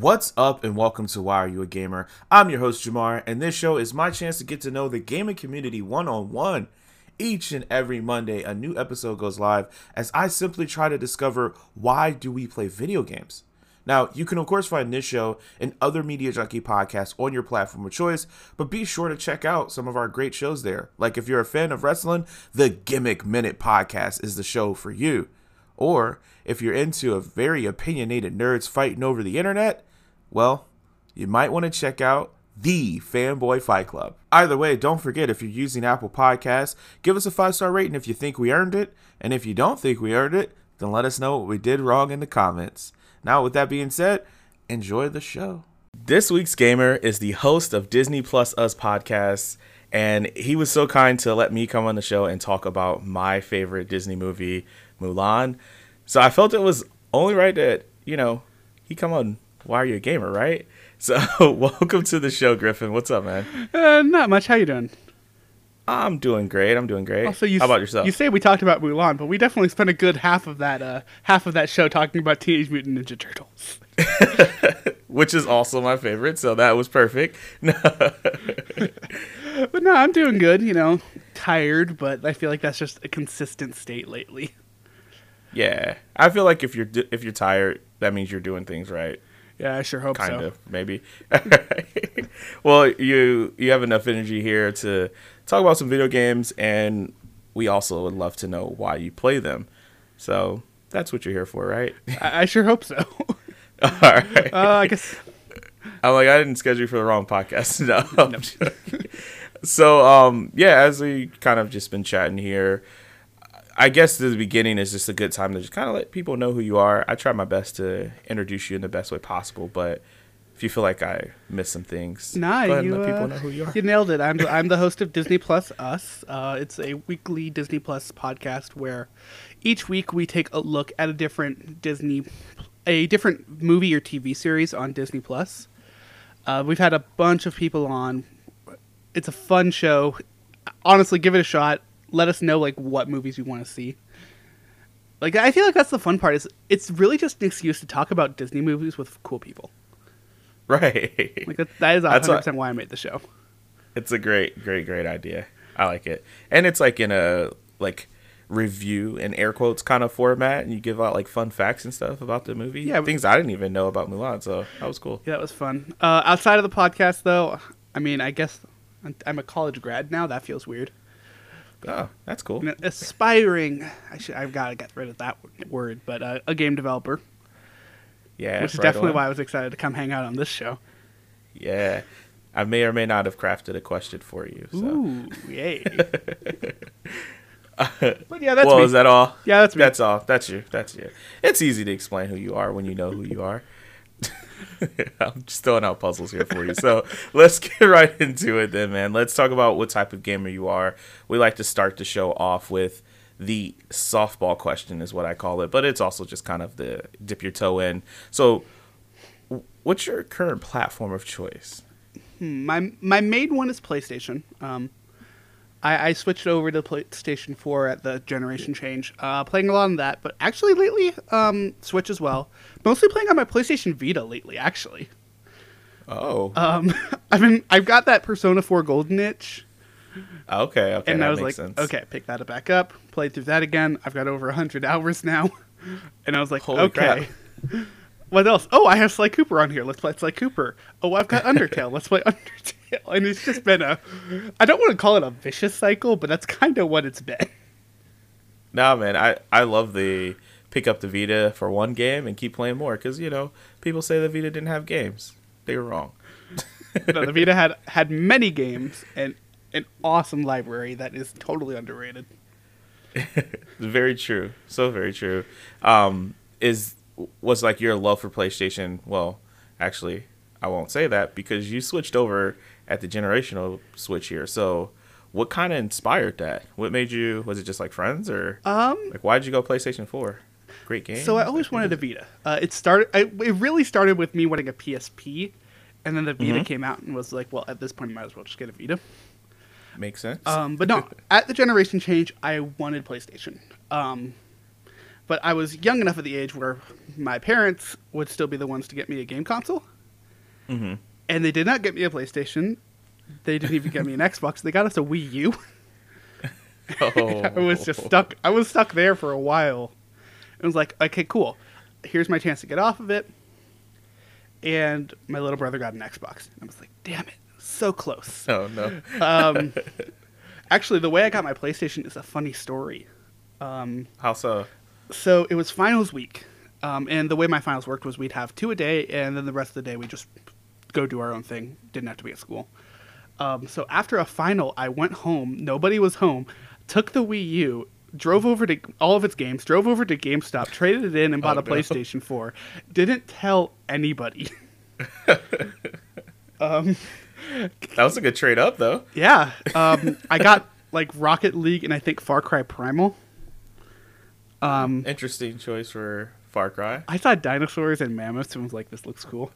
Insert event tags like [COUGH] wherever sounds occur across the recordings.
What's up, and welcome to Why Are You a Gamer? I'm your host, Jamar, and this show is my chance to get to know the gaming community one on one. Each and every Monday, a new episode goes live as I simply try to discover why do we play video games. Now, you can of course find this show and other Media Junkie podcasts on your platform of choice, but be sure to check out some of our great shows there. Like if you're a fan of wrestling, the Gimmick Minute podcast is the show for you. Or if you're into a very opinionated nerds fighting over the internet, well, you might want to check out the Fanboy Fight Club. Either way, don't forget if you're using Apple Podcasts, give us a five star rating if you think we earned it. And if you don't think we earned it, then let us know what we did wrong in the comments. Now, with that being said, enjoy the show. This week's gamer is the host of Disney Plus Us podcast, and he was so kind to let me come on the show and talk about my favorite Disney movie, Mulan. So I felt it was only right that, you know, he come on Why Are You a Gamer, right? [LAUGHS] So welcome to the show, Griffin. What's up, man? Uh, not much. How you doing? I'm doing great. I'm doing great. Also, you How about yourself? You say we talked about Mulan, but we definitely spent a good half of that uh, half of that show talking about Teenage Mutant Ninja Turtles. [LAUGHS] Which is also my favorite, so that was perfect. [LAUGHS] But no, I'm doing good. You know, tired, but I feel like that's just a consistent state lately. yeah, I feel like if you're if you're tired, that means you're doing things right. Yeah, I sure hope kind so. Kind of maybe. [LAUGHS] Well you you have enough energy here to talk about some video games and we also would love to know why you play them. So that's what you're here for right? [LAUGHS] I, I sure hope so. [LAUGHS] all right. Uh, I guess i'm like i didn't schedule you for the wrong podcast no, I'm so um yeah as we kind of just been chatting here I guess the beginning is just a good time to just kind of let people know who you are. I try my best to introduce you in the best way possible, but if you feel like I missed some things, Nah, go ahead you, and let people uh, know who you are. you nailed it. I'm the, I'm the host of Disney Plus Us. Uh, it's a weekly Disney Plus podcast where each week we take a look at a different Disney, a different movie or TV series on Disney Plus. Uh, we've had a bunch of people on. It's a fun show. Honestly, give it a shot. Let us know like what movies you want to see. Like I feel like that's the fun part. Is it's really just an excuse to talk about Disney movies with cool people. Right. Like that, that is That's 100 what- percent why I made the show. It's a great, great, great idea. I like it. And it's like in a like review and air quotes kind of format and you give out like fun facts and stuff about the movie. Yeah, Things I didn't even know about Mulan, so that was cool. Yeah, that was fun. Uh, outside of the podcast, though, I mean, I guess I'm a college grad now. That feels weird. Oh, that's cool. An aspiring, I should, I've got to get rid of that word, but uh, a game developer, Yeah. which is right definitely on. why I was excited to come hang out on this show. Yeah. I may or may not have crafted a question for you. So. Ooh, yay! [LAUGHS] but yeah, that's well, me. is that all? Yeah, that's me. That's all. That's you. That's you. It's easy to explain who you are when you know who you are. [LAUGHS] I'm just throwing out puzzles here for you. So [LAUGHS] let's get right into it then, man. Let's talk about what type of gamer you are. We like to start the show off with the softball question, is what I call it, but it's also just kind of the dip your toe in. So, what's your current platform of choice? Hmm, my my main one is PlayStation. Um, I, I switched over to PlayStation 4 at the generation change, uh, playing a lot on that. But actually, lately, um, Switch as well. Mostly playing on my PlayStation Vita lately. Actually, Oh, um, [LAUGHS] I've been I've got that Persona 4 Golden itch, okay, okay, and that I was makes like, sense. okay, pick that back up, played through that again. I've got over hundred hours [LAUGHS] now, and I was like, Holy okay. What else? Oh, I have Sly Cooper on here. Let's play Sly Cooper. Oh, I've got [LAUGHS] Undertale. Let's play Undertale. And it's just been a, I don't want to call it a vicious cycle, but that's kind of what it's been. Nah, man, I I love the pick up the Vita for one game and keep playing more because you know people say the Vita didn't have games. They were wrong. [LAUGHS] no, the Vita had [LAUGHS] had many games and an awesome library that is totally underrated. very true. So very true. Um, is was like your love for PlayStation? Well, actually, I won't say that because you switched over at the generational switch here. So, what kind of inspired that? What made you? Was it just like friends or Um, like why did you go PlayStation Four? Great game. so I always wanted a Vita. Uh, it started. I, it really started with me wanting a PSP, and then the Vita Mhm. came out and was like, well, at this point, I might as well just get a Vita. makes sense. Um, but no, [LAUGHS] at the generation change, I wanted PlayStation. Um, but I was young enough at the age where my parents would still be the ones to get me a game console, Mm-hmm. and they did not get me a PlayStation. They didn't even get me an [LAUGHS] Xbox. They got us a Wii U. Oh. [LAUGHS] I was just stuck. I was stuck there for a while. It was like, okay, cool. Here's my chance to get off of it. And my little brother got an Xbox. I was like, damn it, so close. Oh no. Um, [LAUGHS] actually, the way I got my PlayStation is a funny story. Um, How so? So it was finals week, um, and the way my finals worked was we'd have two a day, and then the rest of the day we just go do our own thing. Didn't have to be at school. Um, so after a final, I went home. Nobody was home. Took the Wii U, drove over to all of its games, drove over to GameStop, traded it in, and bought Oh, a no. PlayStation 4. Didn't tell anybody. [LAUGHS] um, That was a good trade up though. yeah, um, I got like Rocket League and I think Far Cry Primal. Um, Interesting choice for Far Cry. I saw dinosaurs and mammoths and was like, "This looks cool."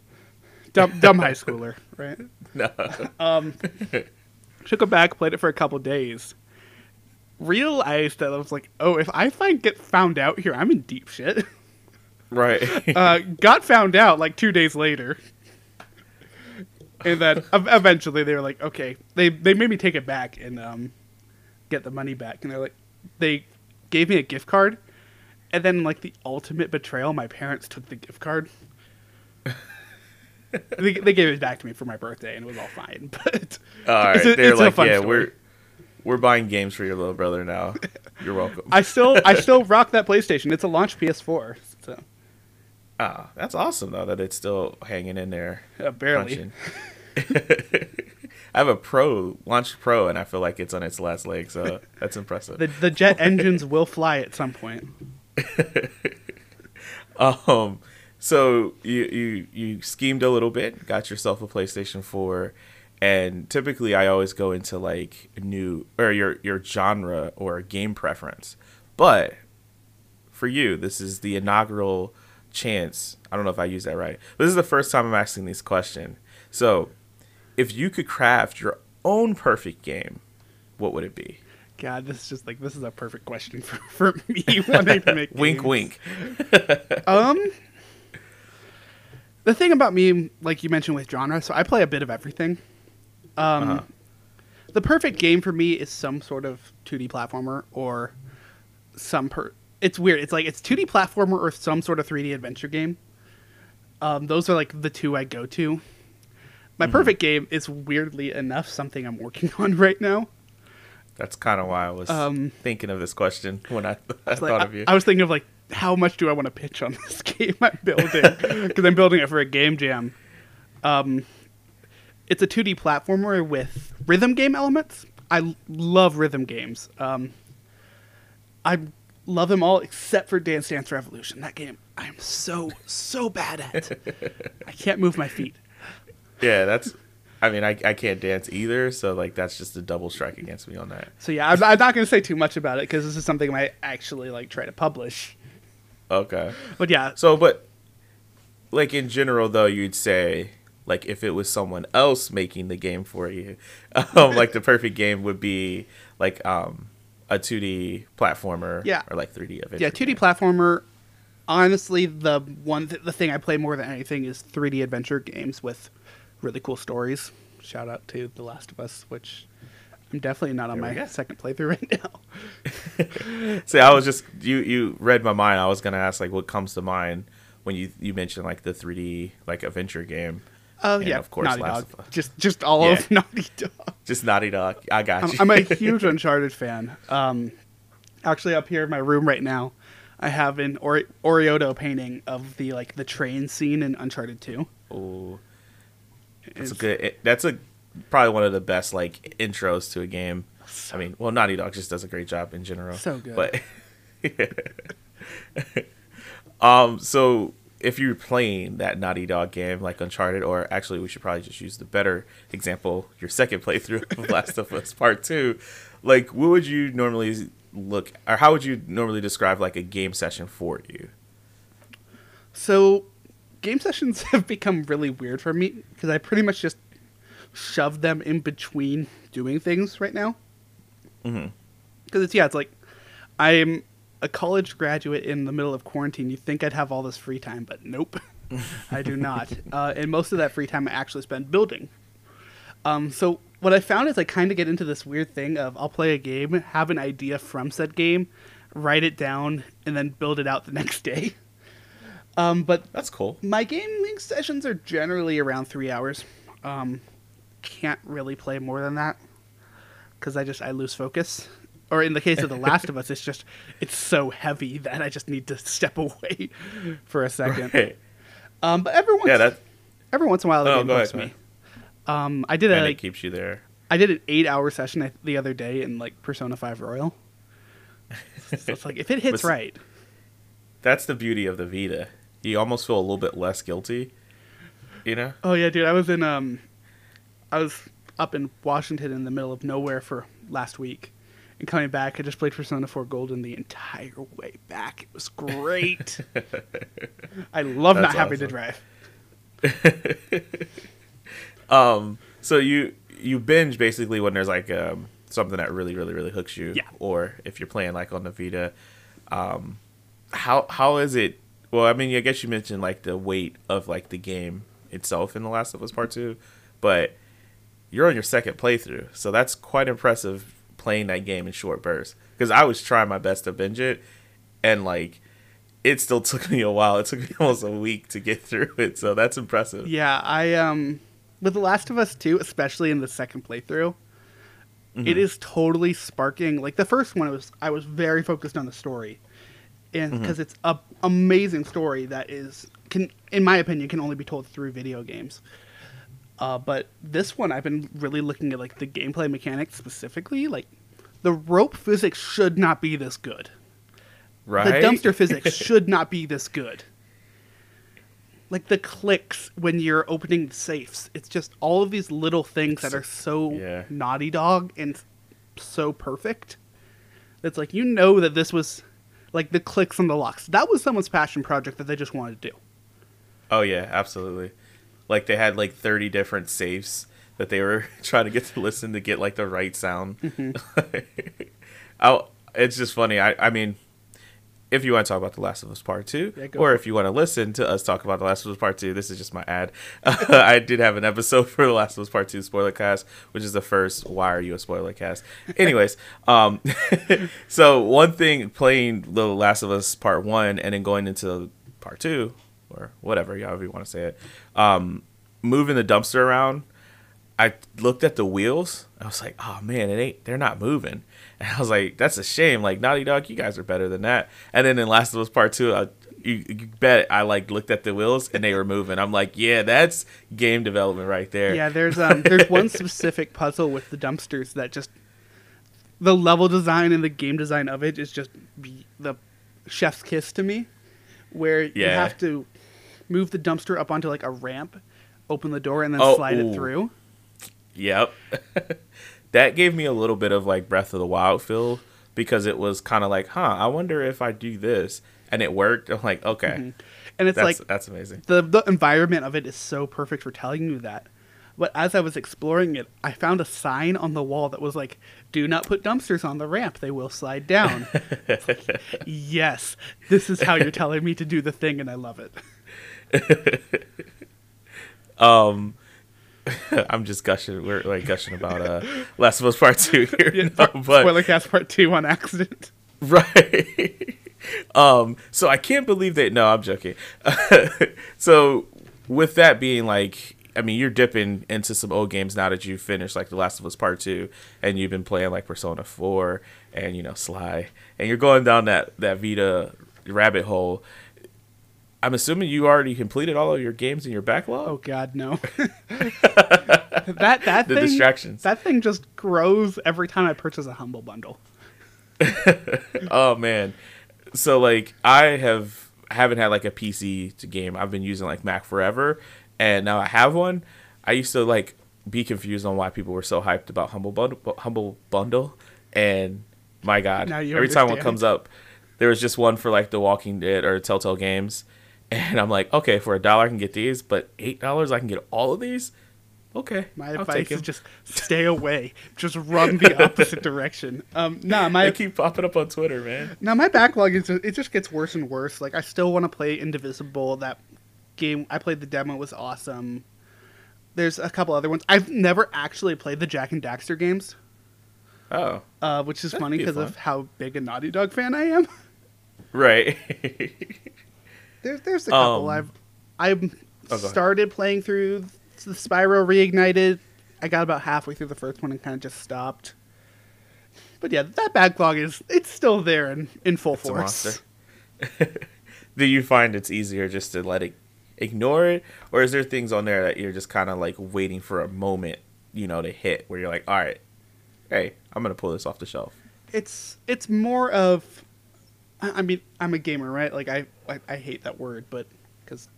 Dumb, dumb high schooler, [LAUGHS] right? [LAUGHS] No. Um, [LAUGHS] took it back, played it for a couple days. Realized that I was like, "Oh, if I find get found out here, I'm in deep shit." right. uh, got found out like two days later, and then eventually they were like, "Okay." They they made me take it back and um, get the money back, and they're like, they gave me a gift card, and then like the ultimate betrayal, my parents took the gift card. [LAUGHS] they, they gave it back to me for my birthday, and it was all fine. [LAUGHS] But All right. it's a- They're like, yeah, story. we're we're buying games for your little brother now. [LAUGHS] You're welcome. I still I still rock that PlayStation. It's a launch PS4, so Ah, that's awesome though that it's still hanging in there. uh, barely. I have a Pro, Launch Pro, and I feel like it's on its last leg, so that's impressive. The the jet engines will fly at some point. [LAUGHS] Um, so you you you schemed a little bit, got yourself a PlayStation Four, and typically I always go into like new or your your genre or game preference, but for you, this is the inaugural chance. I don't know if I use that right, this is the first time I'm asking this question. So, if you could craft your own perfect game, what would it be? God, this is just like this is a perfect question [LAUGHS] for, for me wanting to make [LAUGHS] Wink, wink. [LAUGHS] Um, the thing about me, like you mentioned with genre, so I play a bit of everything. Um, Uh-huh. the perfect game for me is some sort of 2D platformer or some per. It's weird. It's like it's 2D platformer or some sort of 3D adventure game. Um, those are like the two I go to. My perfect game is weirdly enough something I'm working on right now. That's kind of why I was Um, thinking of this question [LAUGHS] when I, I like, thought of you. I was thinking of like how much do I want to pitch on [LAUGHS] this game I'm building [LAUGHS] because I'm building it for a game jam. Um, it's a 2D platformer with rhythm game elements. I love rhythm games. Um, I love them all except for Dance Dance Revolution. That game I am so so bad at. I can't move my feet. Yeah, that's. I mean, I, I can't dance either, so like that's just a double strike against me on that. So yeah, I'm, I'm not going to say too much about it because this is something I might actually like try to publish. Okay. But yeah, So, but like in general, though, you'd say like if it was someone else making the game for you, [LAUGHS] um, like the perfect game would be like um a 2D platformer, Yeah. or like 3D adventure. Yeah, 2D platformer. Honestly, the one th- the thing I play more than anything is 3D adventure games with really cool stories. Shout out to The Last of Us, which I'm definitely not on There my second playthrough [LAUGHS] right now. [LAUGHS] See, I was just you you read my mind. I was gonna ask like what comes to mind when you you mentioned like the 3D like adventure game. Oh And yeah, of course, Naughty Last Dog. of Us. Just just all Yeah. of Naughty [LAUGHS] Dog. Just Naughty Dog. I got I'm, you. I'm a huge Uncharted fan. Um, actually, up here in my room right now, I have an Ori- Orioto painting of the like the train scene in Uncharted Two. Ooh. That's a good. That's a probably one of the best like intros to a game. I mean, well, Naughty Dog just does a great job in general. So good. But [LAUGHS] um, so if you're playing that Naughty Dog game like Uncharted, or actually, we should probably just use the better example, your second [LAUGHS] playthrough of [LAUGHS] Last of Us Part Two. Like, what would you normally look, or how would you normally describe like a game session for you? So, game sessions [LAUGHS] have become really weird for me because I pretty much just shove them in between doing things right now. Because it's yeah, it's like I'm a college graduate in the middle of quarantine, you think I'd have all this free time, but nope, I do not. [LAUGHS] Uh, and most of that free time I actually spend building. Um, so what I found is I kind of get into this weird thing of I'll play a game, have an idea from said game, write it down, and then build it out the [LAUGHS] next day. Um, but That's cool. my gaming sessions are generally around three hours. Um, can't really play more than that because I just I lose focus. Or in the case of The [LAUGHS] Last of Us, it's just it's so heavy that I just need to [LAUGHS] step away [LAUGHS] for a second. Right. Um, but every once Yeah, that every once in a while, the Oh, game hooks me. Um, I did a kind of keeps you there. I did an eight hour session the other day in like Persona Five Royal. so it's like if it hits right, That's the beauty of the Vita. You almost feel a little bit less guilty. You know? Oh yeah, dude. I was in um, I was up in Washington in the middle of nowhere for last week, and coming back, I just played Persona 4 Golden the entire way back. It was great. [LAUGHS] I love not That's having to drive. [LAUGHS] Um, so you you binge basically when there's like um something that really really really hooks you, Yeah. or if you're playing like on the Vita. Um, how how is it? Well, I mean, I guess you mentioned like the weight of like the game itself in The Last of Us Part Two, but you're on your second playthrough, so that's quite impressive playing that game in short bursts. Because I was trying my best to binge it, and like it still [LAUGHS] took me a while. It took me [LAUGHS] almost a week to get through it, so that's impressive. Yeah, I um, with The Last of Us 2, especially in the second playthrough, it is totally sparking. Like the first one, was I was very focused on the story, because it's a amazing story that is can, in my opinion, can only be told through video games. Uh, but this one, I've been really looking at like the gameplay mechanics specifically. Like the rope physics should not be this good. Right? The dumpster [LAUGHS] physics should not be this good. Like the clicks when you're opening safes, it's just all of these little things that are so Yeah. naughty dog and so perfect. It's like you know that this was like the clicks and the locks. That was someone's passion project that they just wanted to do. Oh yeah, absolutely. Like they had like 30 different safes that they were [LAUGHS] trying to get to listen to get like the right sound. Mm-hmm. [LAUGHS] oh, it's just funny. I I mean, if you want to talk about The Last of Us Part 2 Yeah, or if you want to listen to us talk about The Last of Us Part 2, this is just my ad. [LAUGHS] [LAUGHS] I did have an episode for The Last of Us Part 2 spoiler cast, which is the first why are you a spoiler cast. [LAUGHS] Anyways, um so one thing playing The Last of Us Part 1 and then going into Part 2 or whatever, however you want to say it. Um moving the dumpster around I looked at the wheels. I was like, "Oh man, it ain't. They're not moving." And I was like, "That's a shame. Like Naughty Dog, you guys are better than that." And then in Last of Us Part Two, I, you, you bet I like looked at the wheels and they were moving. I'm like, "Yeah, that's game development right there." Yeah, there's um there's one specific puzzle with the dumpsters that just the level design and the game design of it is just be- the chef's kiss to me, where you have to move the dumpster up onto like a ramp, open the door, and then Oh, slide ooh. it through. Yep. [LAUGHS] that gave me a little bit of like Breath of the Wild feel because it was kind of like, "Huh, I wonder if I do this." And it worked. I'm like, "Okay." And it's That's like that's amazing. the the environment of it is so perfect for telling you that. But as I was exploring it, I found a sign on the wall that was like, "Do not put dumpsters on the ramp; they will slide down." It's like, [LAUGHS] yes, this is how you're telling me to do the thing, and I love it. [LAUGHS] Um, [LAUGHS] I'm just gushing. We're like gushing about uh, Last of Us Part Two [LAUGHS] here, Yeah, No, [LAUGHS] but Spoiler cast part two on accident. right. um, so I can't believe that. No, I'm joking. so with that being like, I mean, you're dipping into some old games now that you've finished like The Last of Us Part Two, and you've been playing like Persona Four and you know Sly, and you're going down that that Vita rabbit hole. I'm assuming you already completed all of your games in your backlog. Oh God, no. [LAUGHS] [LAUGHS] that that The thing, distractions. That thing just grows every time I purchase a humble bundle. [LAUGHS] oh man so like i have haven't had like a pc to game i've been using like mac forever and now i have one i used to like be confused on why people were so hyped about humble bundle humble bundle and my god Now you every time one comes up there was just one for like the walking dead or telltale games and i'm like okay for a dollar i can get these but eight dollars i can get all of these Okay. My I'll advice take is just stay away. Just run the [LAUGHS] opposite direction. Um, nah, my They keep popping up on Twitter, man. now my backlog is just, it just gets worse and worse. Like I still want to play Indivisible. That game I played the demo was awesome. There's a couple other ones. I've never actually played the Jak and Daxter games, Oh, uh, which is That'd funny because fun. of how big a Naughty Dog fan I am. [LAUGHS] right. [LAUGHS] There's there's a couple Um, I've go ahead. started playing through the Spyro Reignited. I got about halfway through the first one and kind of just stopped. But yeah, that backlog is it's still there in, in full It's force. [LAUGHS] Do you find it's easier just to let it ignore it, or is there things on there that you're just kind of like waiting for a moment, you know, to hit where you're like, all right, hey, I'm gonna pull this off the shelf. It's it's more of I I mean, I'm a gamer, right? Like I I, I hate that word, but cuz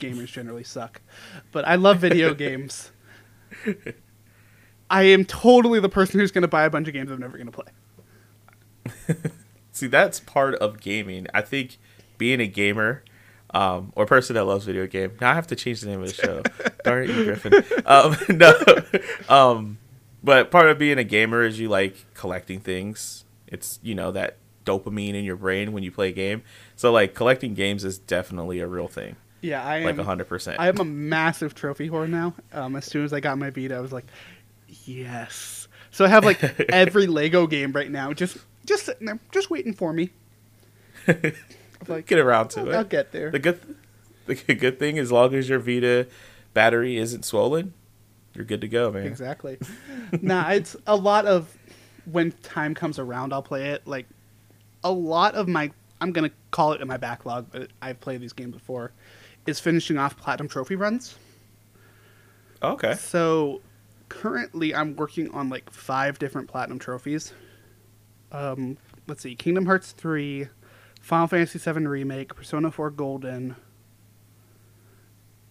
gamers generally suck. But I love video [LAUGHS] games. I am totally the person who's going to buy a bunch of games I'm never going to play. [LAUGHS] See, that's part of gaming. I think being a gamer, um, or person that loves video game. Now I have to change the name of the show. [LAUGHS] Darn it, you Griffin. Um, no, um, but part of being a gamer is you like collecting things. It's you know that dopamine in your brain when you play a game. So like collecting games is definitely a real thing, Yeah, I like hundred percent. I am a massive trophy whore now. Um, as soon as I got my Vita, I was like, yes. So I have like [LAUGHS] every Lego game right now, just just sitting there, just waiting for me. [LAUGHS] Like, Get around to I'll, it. I'll get there. The good, the [LAUGHS] good thing, as long as your Vita battery isn't swollen, you're good to go, man. Exactly. nah, it's a lot of when time comes around, I'll play it. Like a lot of my, I'm gonna call it in my backlog, but I've played these games before. Is finishing off platinum trophy runs. Okay. So currently, I'm working on like five different platinum trophies. Um, let's see: Kingdom Hearts three, Final Fantasy VII remake, Persona four Golden.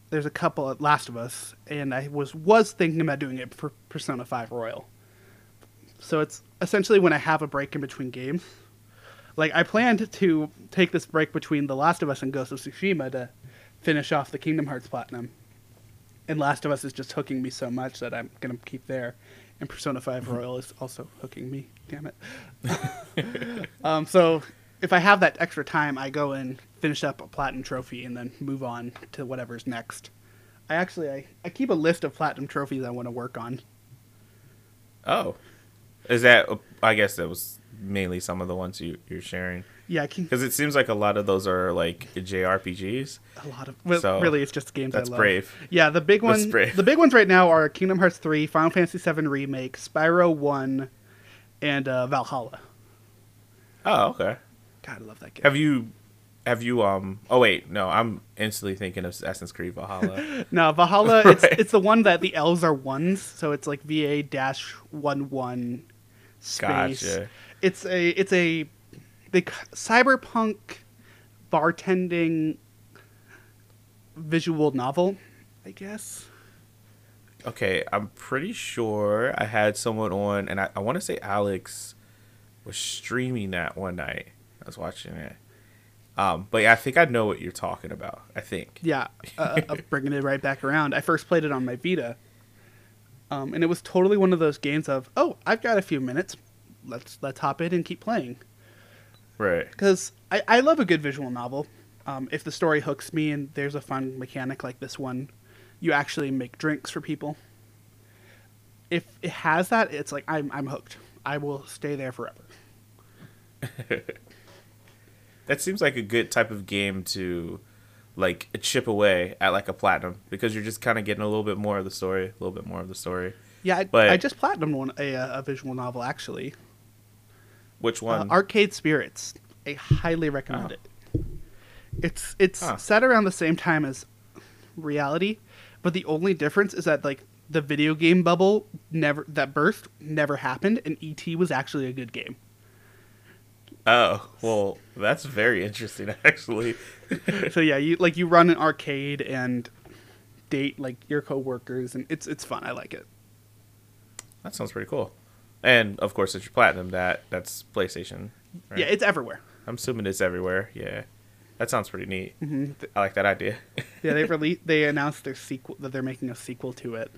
There's a couple at Last of Us, and I was was thinking about doing it for Persona five Royal. So it's essentially when I have a break in between games. Like I planned to take this break between The Last of Us and Ghost of Tsushima to finish off the Kingdom Hearts platinum and Last of Us is just hooking me so much that I'm gonna keep there. And Persona Five Royal is also hooking me. Damn it. [LAUGHS] um, so if I have that extra time, I go and finish up a platinum trophy and then move on to whatever's next. I actually I, I keep a list of platinum trophies I want to work on. Oh, is that? I guess that was mainly some of the ones you you're sharing Yeah, because it seems like a lot of those are like JRPGs. a lot of well, So, really it's just games That's I love. brave. Yeah, the big one brave. the big ones right now are Kingdom Hearts 3, Final Fantasy 7 remake, Spyro 1 and uh, Valhalla. Oh, okay. God, I love that game. Have you? Have you? Um. Oh wait, no. I'm instantly thinking of Assassin's Creed Valhalla. [LAUGHS] No, Valhalla. It's [LAUGHS] it's the one that the L's are ones, so it's like VA dash one one space. Gotcha. It's a it's a the cyberpunk bartending visual novel, I guess. Okay, I'm pretty sure I had someone on, and I, I want to say Alex was streaming that one night. I was watching it. Um, but yeah, I think I know what you're talking about. I think. Yeah, uh, uh, bringing it right back around. I first played it on my Vita, um, and it was totally one of those games of oh, I've got a few minutes, let's let's hop in and keep playing. Right. because I, I love a good visual novel. Um, if the story hooks me and there's a fun mechanic like this one, you actually make drinks for people. If it has that, it's like I'm I'm hooked. I will stay there forever. [LAUGHS] That seems like a good type of game to like a chip away at like a platinum because you're just kind of getting a little bit more of the story, a little bit more of the story. Yeah, I, But- I just platinumed one a, a visual novel actually. Which Uh, one? Arcade Spirits. I highly recommend Oh. it. It's it's Huh. set around the same time as reality, but the only difference is that like the video game bubble never that burst never happened, and ET was actually a good game. Oh, well, that's very interesting [LAUGHS] actually. [LAUGHS] so yeah, you like you run an arcade and date like your coworkers, and it's it's fun. I like it. that sounds pretty cool. And of course, it's your platinum. That that's PlayStation. right? Yeah, it's everywhere. I'm assuming it's everywhere. Yeah, that sounds pretty neat. hmm I like that idea. Yeah, they [LAUGHS] released they announced their sequel that they're making a sequel to it.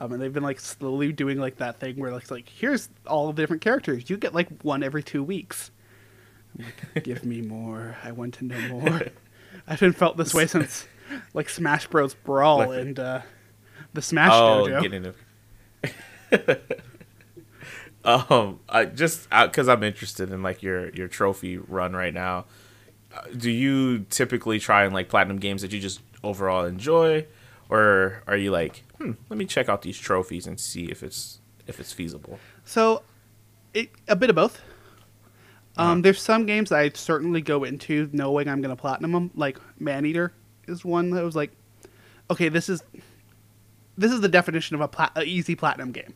Um, and they've been like slowly doing like that thing where like, like here's all the different characters. You get like one every two weeks. I'm like, Give me more. I want to know more. [LAUGHS] I haven't felt this way since like Smash Bros. Brawl Like- and uh, the Smash oh, Dojo. getting it. [LAUGHS] um, I just because I'm interested in like your your trophy run right now. uh, Do you typically try and like platinum games that you just overall enjoy, or are you like, hmm, let me check out these trophies and see if it's if it's feasible? So, it, a bit of both. Um, Uh-huh. There's some games I certainly go into knowing I'm going to platinum them. Like Maneater is one that was like, okay, this is this is the definition of a, plat- easy platinum game.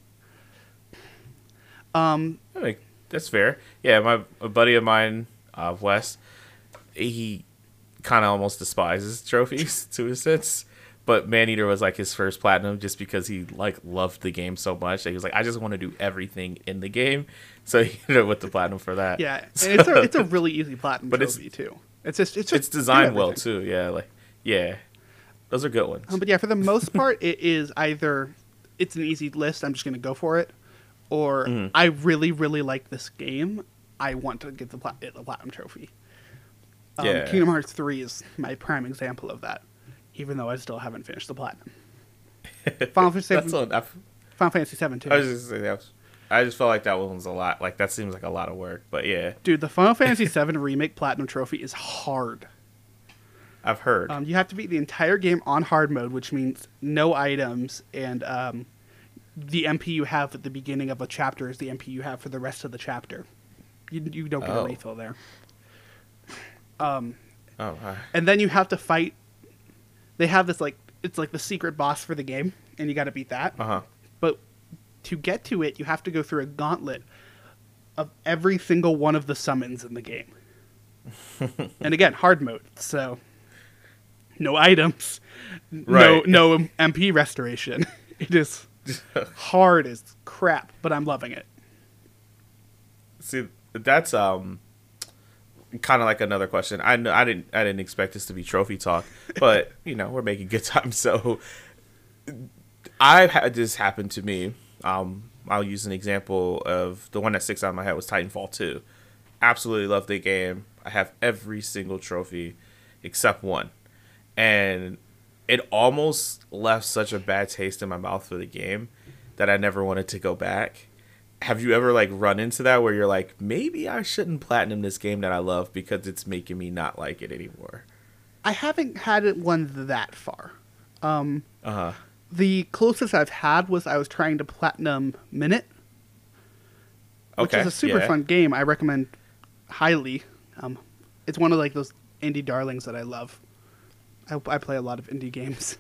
Um, Like that's fair. Yeah, my a buddy of mine, uh, Wes, he kind of almost despises trophies [LAUGHS] to a sense. But Maneater was like his first platinum just because he like loved the game so much. that He was like, I just want to do everything in the game. So he [LAUGHS] ended up with the platinum for that. yeah, [LAUGHS] and it's a it's a really easy platinum But it's- trophy too. It's just it's just it's designed well too. Yeah, like yeah, those are good ones. Um, but yeah, for the most part, it is either it's an easy list. I'm just going to go for it, or Mhm. I really, really like this game. I want to get the, plat- the platinum trophy. Um, Yeah. Kingdom Hearts three is my prime example of that. Even though I still haven't finished the platinum. [LAUGHS] Final Fantasy That's I, Final Fantasy seven too. I was just saying that was, I just felt like that one was a lot. Like that seems like a lot of work. But yeah, Dude, the Final [LAUGHS] Fantasy seven remake platinum trophy is hard. I've heard. Um, you have to beat the entire game on hard mode, which means no items, and um, the MP you have at the beginning of a chapter is the MP you have for the rest of the chapter. You, you don't get Oh. a refill there. [SIGHS] Um, oh, I- and then you have to fight. They have this like it's like the secret boss for the game, and you got to beat that. uh-huh. But to get to it, you have to go through a gauntlet of every single one of the summons in the game. [LAUGHS] and again, hard mode, so no items, Right. no no MP restoration. [LAUGHS] It is [LAUGHS] hard as crap, but I'm loving it. See, that's um kind of like another question. I know I didn't I didn't expect this to be trophy talk, [LAUGHS] but you know we're making good time. [LAUGHS] So I've had this happen to me. Um, I'll use an example of the one that sticks out in my head was Titanfall two. Absolutely love the game. I have every single trophy except one, and it almost left such a bad taste in my mouth for the game that I never wanted to go back. Have you ever like run into that where you're like, maybe I shouldn't platinum this game that I love because it's making me not like it anymore? I haven't had it one that far. Um, Uh huh. the closest I've had was I was trying to platinum Minit, which Okay. is a super yeah. fun game. I recommend highly. Um, it's one of like those indie darlings that I love. I, I play a lot of indie [LAUGHS] games.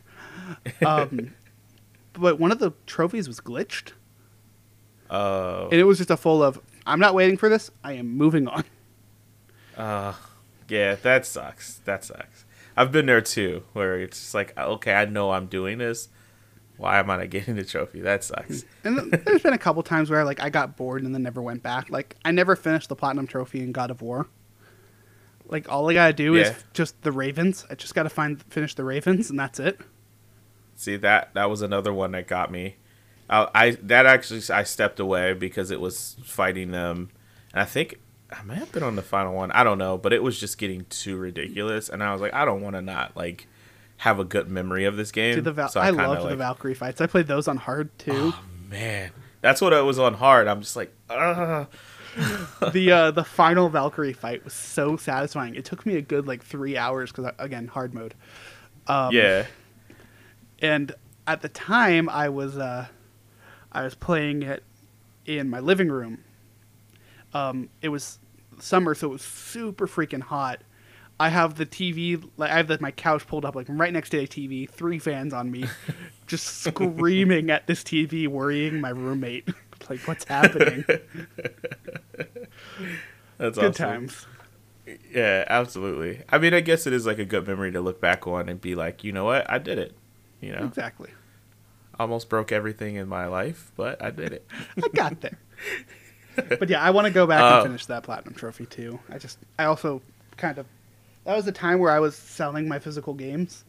Um, [LAUGHS] but one of the trophies was glitched, Oh. and it was just a full of "I'm not waiting for this. I am moving on." [LAUGHS] Uh, yeah, that sucks. That sucks. I've been there too, where it's just like, okay, I know I'm doing this. Why am I not [LAUGHS] getting the trophy? That sucks. [LAUGHS] And there's been a couple times where like I got bored and then never went back. Like I never finished the platinum trophy in God of War. Like all I gotta do Yeah. is just the Ravens. I just gotta find finish the Ravens, and that's it. See that that was another one that got me. I, I that actually I stepped away because it was fighting them, and I think I may have been on the final one. I don't know, but it was just getting too ridiculous, and I was like, I don't want to not like have a good memory of this game. Dude, Val- So I, kinda, loved the Valkyrie fights. I played those on hard too. Oh man, that's what it was on hard. I'm just like, ah. the uh, the final Valkyrie fight was so satisfying. It took me a good like three hours because again hard mode. Um, yeah. and at the time I was uh, I was playing it in my living room. Um, it was summer, so it was super freaking hot. I have the TV, like I have the, my couch pulled up, like right next to the TV, three fans on me, [LAUGHS] just screaming at this TV, worrying my roommate. [LAUGHS] like, what's happening? [LAUGHS] That's Good awesome. times. Yeah, absolutely. I mean, I guess it is like a good memory to look back on and be like, you know what, I did it. You know, Exactly. Almost broke everything in my life, but I did it. [LAUGHS] I got there. [LAUGHS] but yeah, I want to go back Oh. and finish that platinum trophy too. I just, I also kind of, that was the time where I was selling my physical games.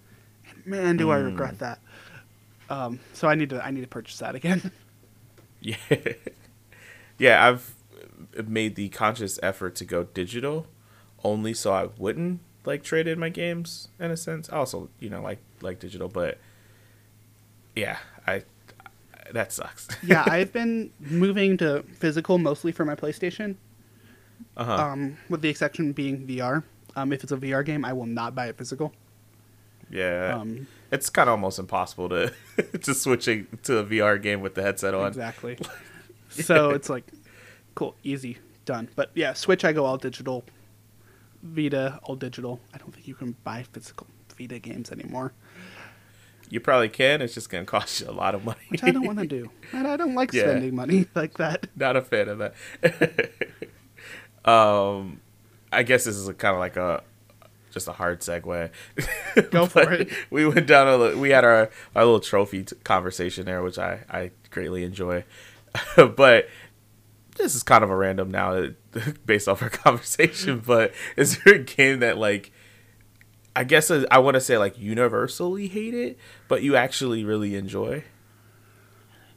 And man, do I Mm. regret that. Um, so I need to I need to purchase that again. Yeah. [LAUGHS] yeah, I've made the conscious effort to go digital only so I wouldn't like trade in my games in a sense. I also, you know, like like digital, but yeah, I that sucks. [LAUGHS] yeah, I've [LAUGHS] been moving to physical mostly for my PlayStation. Uh-huh. Um, with the exception being VR. Um, if it's a VR game, I will not buy it physical. yeah. Um, it's kind of almost impossible to [LAUGHS] to switching to a VR game with the headset on. exactly. so it's like, cool, easy, done. But yeah, Switch, I go all digital. Vita, all digital. I don't think you can buy physical Vita games anymore, You probably can. It's just gonna [LAUGHS] cost you a lot of money. which I don't want to do. [LAUGHS] And I don't like Yeah. spending money [LAUGHS] like that. Not a fan of that. um, I guess this is kind of like a just a hard segue. Go for it. We went down a li- we had our our little trophy t- conversation there, which I I greatly enjoy. but this is kind of a random now based off our conversation. But is there a game that like I guess I want to say like universally hate it, but you actually really enjoy?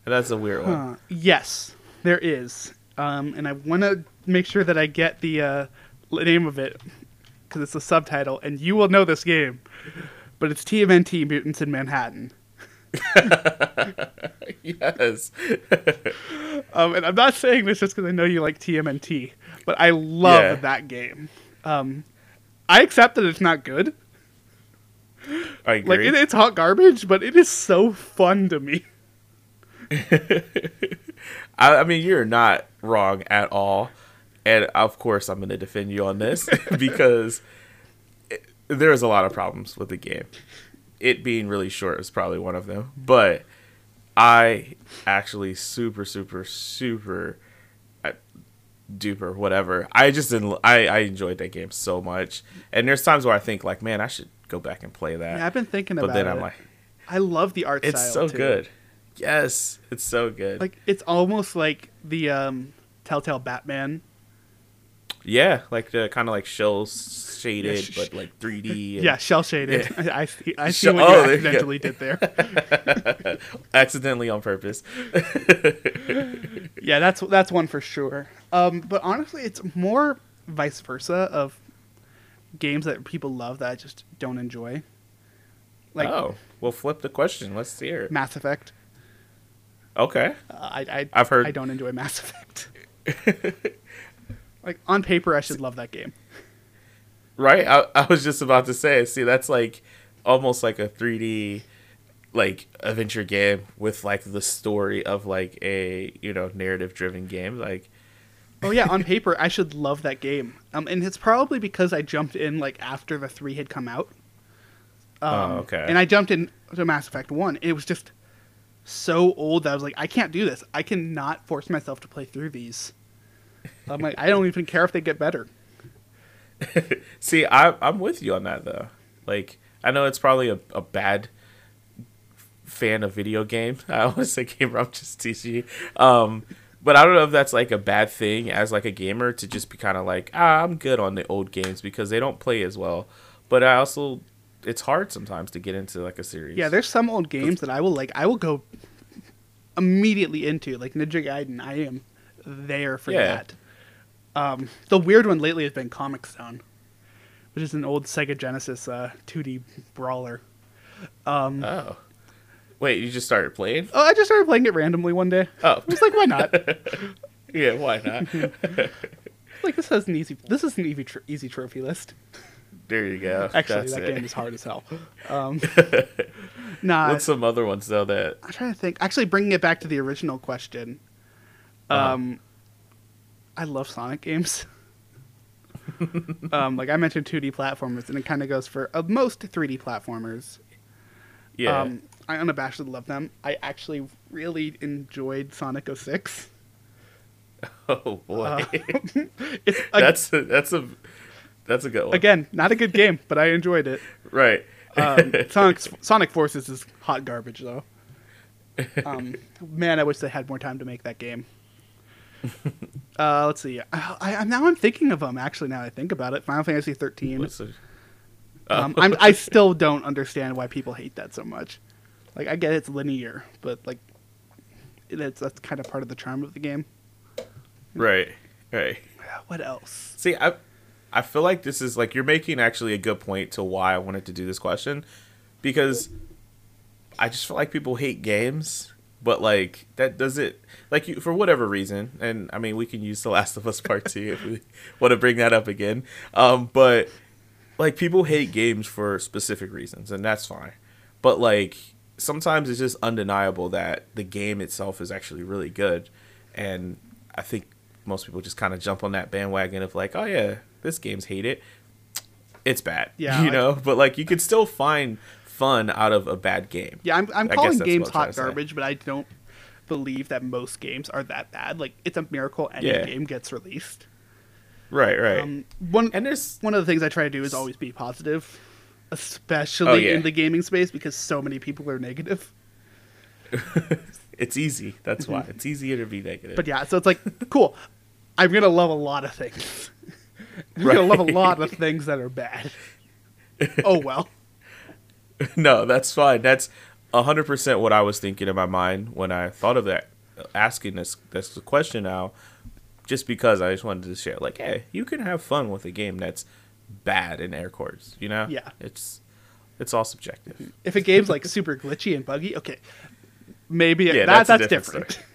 And that's a weird one. Yes, there is. Um, and I want to make sure that I get the uh, name of it because it's a subtitle, and you will know this game. But it's TMNT Mutants in Manhattan. [LAUGHS] yes. [LAUGHS] Um, and I'm not saying this just because I know you like TMNT, but I love Yeah. that game. Um, I accept that it's not good. I agree. Like it, it's hot garbage, but it is so fun to me. [LAUGHS] I, I mean, you're not wrong at all, and of course, I'm going to defend you on this [LAUGHS] because it, there's a lot of problems with the game. It being really short is probably one of them, but I actually super, super, super uh, duper whatever. I just didn't. I I enjoyed that game so much, and there's times where I think like, man, I should go back and play that. Yeah, I've been thinking but about it. But then. I'm like, I love the art style. it's so too. good. Yes, it's so good. Like it's almost like the um, Telltale Batman. Yeah, like the kind of like shell shaded, Yeah, sh- but like 3D. [LAUGHS] and Yeah, shell shaded. [LAUGHS] I, I see. [LAUGHS] I see Shell- what oh, you there you accidentally did there. accidentally on purpose. yeah, that's that's one for sure. Um, but honestly, it's more vice versa of games that people love that I just don't enjoy. Like oh, we'll flip the question. Let's hear it. Mass Effect. Okay. Uh, I, I I've heard- I don't enjoy Mass Effect. like on paper, I should love that game. Right? I, I was just about to say, see, that's like almost like a 3D like adventure game with like the story of like a, you know, narrative driven game. Like, Oh yeah, on paper, I should love that game. Um, and it's probably because I jumped in like after the three had come out. Um, Oh, okay. And I jumped in to Mass Effect One. It was just so old that I was like, I can't do this. I cannot force myself to play through these. I'm like, I don't even care if they get better. [LAUGHS] see, I, I'm with you on that though. Like, I know it's probably a, a bad fan of video game. [LAUGHS] I always say gamer. I'm just teasing you. Um, but I don't know if that's like a bad thing as like a gamer to just be kind of like, ah, I'm good on the old games because they don't play as well. But I also, it's hard sometimes to get into like a series. Yeah, there's some old games that I will like. I will go immediately into like Ninja Gaiden. I am there for Yeah. that. Um, the weird one lately has been Comix Zone, which is an old Sega Genesis uh, 2D brawler. Um, Oh. Wait, you just started playing? oh, I just started playing it randomly one day. Oh, I was like, why not? [LAUGHS] yeah. Why not? [LAUGHS] like this has an easy. This is an easy tr- easy trophy list. there you go. Actually, That's that it. game is hard as hell. [LAUGHS] Um, nah, What's some other ones though that? I'm trying to think. Actually, bringing it back to the original question. Uh-huh. Um, I love Sonic games. um, like I mentioned, 2D platformers, and it kind of goes for uh, most 3D platformers. Yeah. Um, I unabashedly love them. I actually really enjoyed Sonic 06. [LAUGHS] oh boy. Uh, [LAUGHS] [LAUGHS] a, that's a, that's a that's a good one. again not a good game, but I enjoyed it. Right. Um, Sonic Sonic Forces is hot garbage though. Um, man, I wish they had more time to make that game. Uh, let's see. I, I, now I'm thinking of them. Actually, now I think about it, Final Fantasy 13. What's Um, I'm, I still don't understand why people hate that so much. Like I get it's linear, but like that's that's kind of part of the charm of the game. Right. Right. [SIGHS] What else? See, I I feel like this is like you're making actually a good point to why I wanted to do this question because I just feel like people hate games, but like that does it like you for whatever reason, and I mean we can use The Last of Us Part Two if we [LAUGHS] want to bring that up again. Um, but like people hate games for specific reasons, and that's fine. But like sometimes it's just undeniable that the game itself is actually really good, and I think most people just kind of jump on that bandwagon of like, oh yeah, this game's hate it. It's bad, [LAUGHS] Yeah, you know. But like you could still find fun out of a bad game. Yeah, I'm I'm calling games what I'm trying hot garbage, but I don't believe that most games are that bad. Like it's a miracle any Yeah. game gets released. Right, right. Um, one and there's one of the things I try to do is always be positive, especially Oh, yeah. in the gaming space because so many people are negative. [LAUGHS] it's easy. That's why it's easier to be negative. But yeah, so it's like cool. I'm gonna love a lot of things. I'm gonna love a lot of things that are bad. Oh well. [LAUGHS] no, that's fine. That's hundred percent what I was thinking in my mind when I thought of that, asking this this question now, just because I just wanted to share. Like, hey, you can have fun with a game that's bad in air quotes. You know? Yeah. It's it's all subjective. If a game's like super glitchy and buggy, okay, maybe Yeah, that, that's that's, different different.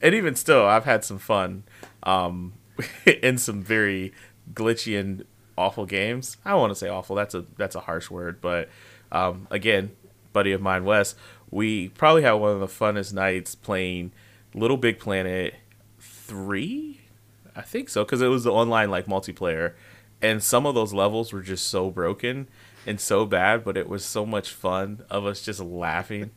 And even still, I've had some fun um, [LAUGHS] in some very glitchy and awful games. I want to say awful. That's a that's a harsh word, but um, again, buddy of mine, Wes, we probably had one of the funnest nights playing LittleBigPlanet three. I think so because it was the online like multiplayer, and some of those levels were just so broken and so bad, but it was so much fun of us just laughing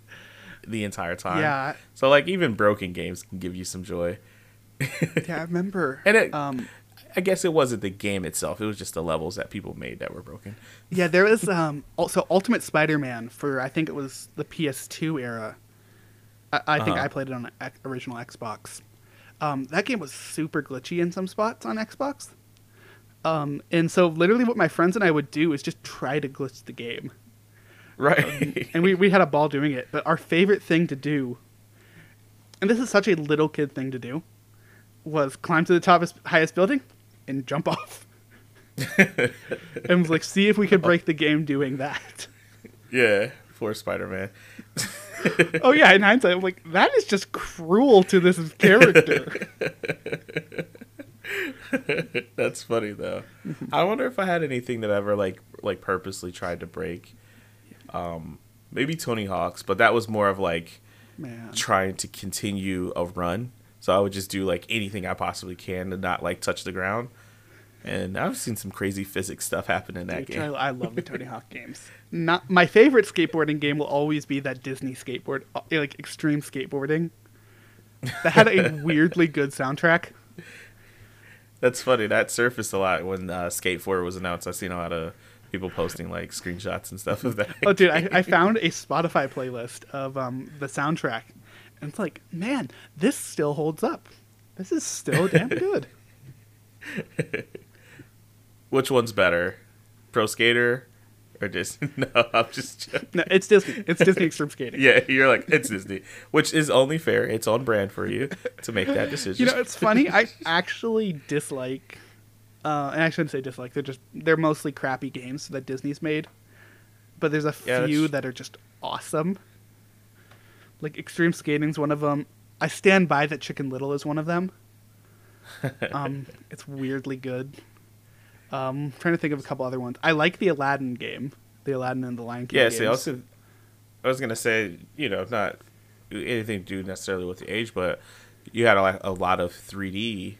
the entire time. Yeah. So like even broken games can give you some joy. [LAUGHS] Yeah, I remember. And it- um, I guess it wasn't the game itself; it was just the levels that people made that were broken. yeah, there was um, also Ultimate Spider-Man for I think it was the PS2 era. I, I think Uh-huh. I played it on original Xbox. Um, that game was super glitchy in some spots on Xbox. Um, and so literally what my friends and I would do is just try to glitch the game. Right. and we, we had a ball doing it. But our favorite thing to do, and this is such a little kid thing to do, was climb to the top of highest building and jump [LAUGHS] off. and was like, see if we could break the game doing that. yeah. For Spider Man. Oh yeah, in hindsight, I'm like, that is just cruel to this character. [LAUGHS] [LAUGHS] That's funny though. I wonder if I had anything that I ever like like purposely tried to break. Um, maybe Tony Hawk's, but that was more of like Man, trying to continue a run. So I would just do like anything I possibly can to not like touch the ground. And I've seen some crazy physics stuff happen in that Dude, game. I, I love the [LAUGHS] Tony Hawk games. Not my favorite skateboarding game will always be that Disney skateboard, uh, like extreme skateboarding. That had a [LAUGHS] weirdly good soundtrack. That's funny. That surfaced a lot when uh, Skate 4 was announced. I've seen a lot of people posting like screenshots and stuff of that. Oh, dude, I, I [LAUGHS] found a Spotify playlist of um, the soundtrack, and it's like, man, this still holds up. This is still damn [LAUGHS] good. Which one's better, Pro Skater or Disney? [LAUGHS] No, I'm just joking. No, it's Disney. It's Disney [LAUGHS] Extreme Skating. Yeah, you're like it's Disney, which is only fair. It's on brand for you to make that [LAUGHS] decision. You know, it's funny. I actually dislike, uh, and I shouldn't say dislike. They're just they're mostly crappy games that Disney's made, but there's a Yeah, that's- few that are just awesome. Like Extreme Skating's one of them. I stand by that Chicken Little is one of them. um, it's weirdly good. Um, trying to think of a couple other ones. I like the Aladdin game, the Aladdin and the Lion King. yeah. games. See, also, I was gonna say, you know, not anything to do necessarily with the age, but you had a, lot- a lot of 3D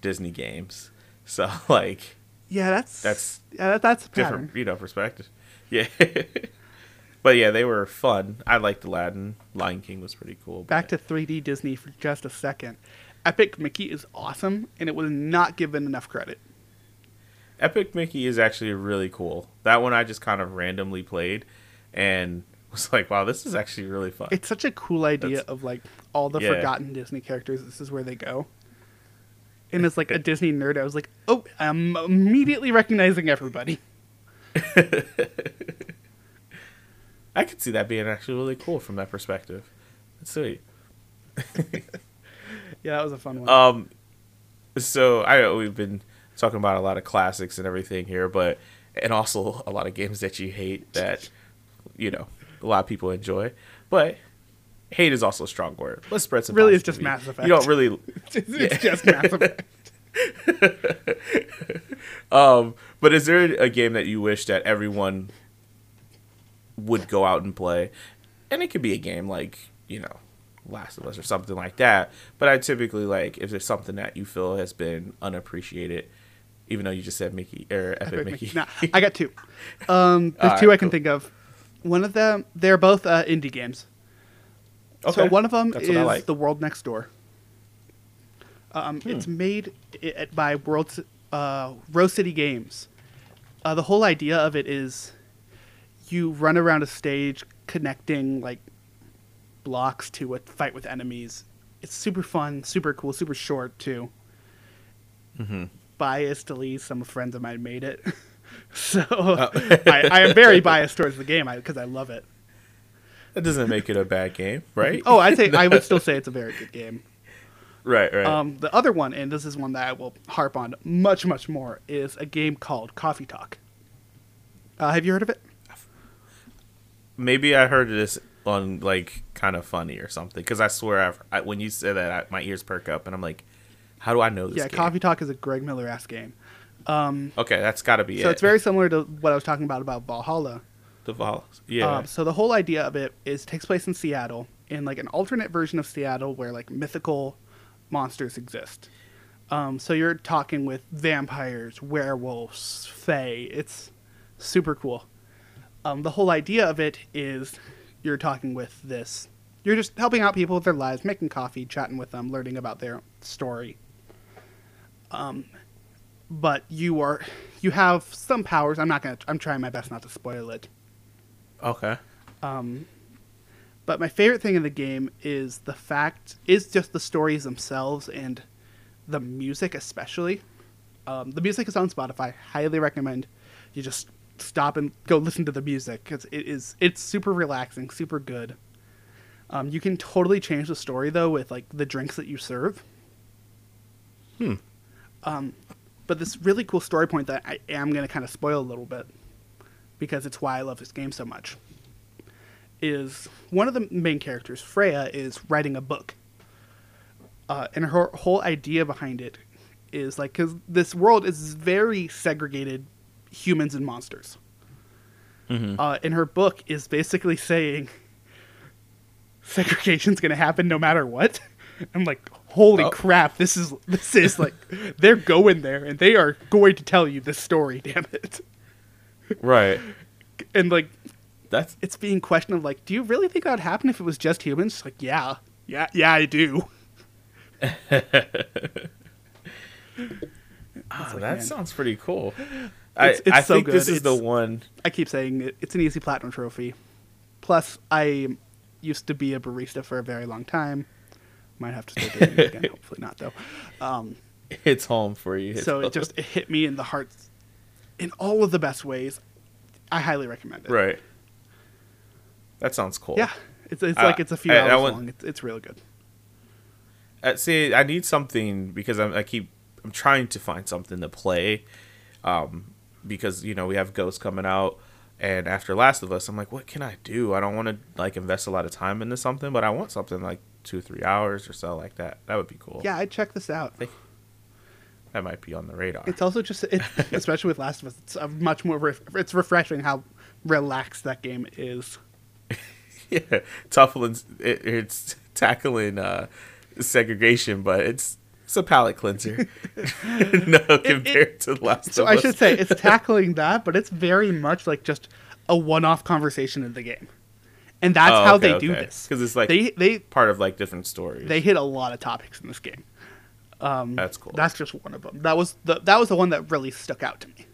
Disney games, [LAUGHS] so like yeah, that's that's yeah, that, that's pattern. different, you know, perspective. [LAUGHS] Yeah. But yeah, they were fun. I liked Aladdin. Lion King was pretty cool. back to 3D Disney for just a second. Epic Mickey is awesome, and it was not given enough credit. Epic Mickey is actually really cool. That one I just kind of randomly played and [LAUGHS] was like, wow, this is actually really fun. It's such a cool idea That's- of like all the Yeah. forgotten Disney characters. This is where they go. And as like a Disney nerd, I was like, oh, I'm immediately recognizing everybody. [LAUGHS] I could see that being actually really cool from that perspective. That's sweet. [LAUGHS] Yeah, that was a fun one. Um, so I we've been talking about a lot of classics and everything here, but and also a lot of games that you hate that you know a lot of people enjoy, but hate is also a strong word. Let's spread some. Really, it's just. Mass Effect. You don't really. it's [LAUGHS] it's just Mass [LAUGHS] Effect. Um, but is there a game that you wish that everyone would go out and play? And it could be a game like you know Last of Us or something like that. But I typically like if there's something that you feel has been unappreciated, even though you just said Mickey or Epic, Epic Mickey. Mickey. Nah, I got two. [LAUGHS] Um, there's All two right, I can cool. think of. One of them, they're both uh, indie games. Okay. So one of them that's is like. Hmm. The World Next Door. Um, It's made by World uh, Rose City Games. Uh, the whole idea of it is you run around a stage connecting like blocks to a fight with enemies. It's super fun, super cool, super short too. Mm-hmm. Biasedly, some friends of mine made it, [LAUGHS] so Oh. I, I am very [LAUGHS] biased towards the game because I love it. That doesn't make it a bad game, right? Oh, I say I would [LAUGHS] still say it's a very good game. right, right. Um, the other one, and this is one that I will harp on much, much more, is a game called Coffee Talk. Uh, have you heard of it? Maybe I heard this on like Kinda Funny or something because I swear I've, I, when you say that I, my ears perk up and I'm like, how do I know this? yeah, game? Coffee Talk is a Greg Miller ass game. Okay, that's got to be So it. it's very similar to what I was talking about about Valhalla. the Vol- Yeah. Um, so the whole idea of it is takes place in Seattle, in like an alternate version of Seattle where like mythical monsters exist. Um, so you're talking with vampires, werewolves, fae. It's super cool. Um, the whole idea of it is you're talking with this. You're just helping out people with their lives, making coffee, chatting with them, learning about their story. Um, but you are you have some powers. I'm not gonna. I'm trying my best not to spoil it. okay. Um, But my favorite thing in the game is the fact is just the stories themselves and the music especially. Um, the music is on Spotify. Highly recommend you just stop and go listen to the music because it is it's super relaxing, super good. Um, you can totally change the story though with like the drinks that you serve. Hmm. Um, but this really cool story point that I am going to kind of spoil a little bit because it's why I love this game so much is one of the main characters, Freya, is writing a book. Uh, and her whole idea behind it is like, because this world is very segregated humans and monsters. Mhm. Uh, and her book is basically saying [LAUGHS] segregation's going to happen no matter what. [LAUGHS] I'm like, holy Oh. crap! This is this is like [LAUGHS] they're going there and they are going to tell you this story. Damn it! Right. [LAUGHS] And like That's it's being questioned of like, do you really think that would happen if it was just humans? It's like, yeah, yeah, yeah, I do. [LAUGHS] Ah, like, that man. sounds pretty cool. It's- I, it's I so think this good. is the one. I keep saying it, it's an easy platinum trophy. Plus, I used to be a barista for a very long time. Might have to start it again. Hopefully not though. Um, [LAUGHS] It's home for you. so it just it hit me in the heart in all of the best ways. I highly recommend it. right. That sounds cool. Yeah, it's it's Uh, like it's a few I- I hours went- long. It's it's really good. Uh, see, I need something because I'm, I keep I'm trying to find something to play, um, because you know we have Ghost coming out, and after Last of Us, I'm like, what can I do? I don't want to like invest a lot of time into something, but I want something like two three hours or so like that. That would be cool. Yeah, I'd check this out. that might be on the radar. It's also just, it, [LAUGHS] especially with Last of Us, it's a much more. Ref- it's refreshing how relaxed that game is. [LAUGHS] yeah, Tufflin's it, it's tackling uh, segregation, but it's it's a palate cleanser. [LAUGHS] no, compared to Last So of I Us. should say it's tackling that, but it's very much like just a one-off conversation in the game, and that's Oh, how okay, they do okay. this. 'Cause it's like- they they part of like different stories. they hit a lot of topics in this game. Um, That's cool. That's just one of them. That was the that was the one that really stuck out to me.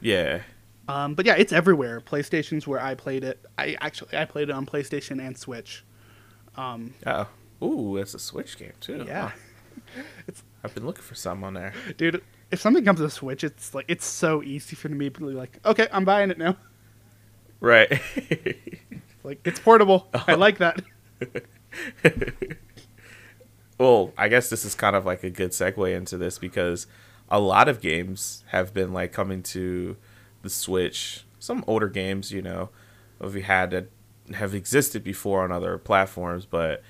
yeah. Um, but yeah, it's everywhere. PlayStation's where I played it. I actually I played it on PlayStation and Switch. Um, Oh. Ooh, it's a Switch game too. yeah, Huh. [LAUGHS] I've been looking for some on there. dude. If something comes to Switch, it's like it's so easy for me to be like, okay, I'm buying it now. Right. [LAUGHS] Like it's portable. I uh-huh. like that. [LAUGHS] well, I guess this is kind of like a good segue into this because a lot of games have been like coming to the Switch. Some older games, you know, we had that have existed before on other platforms, but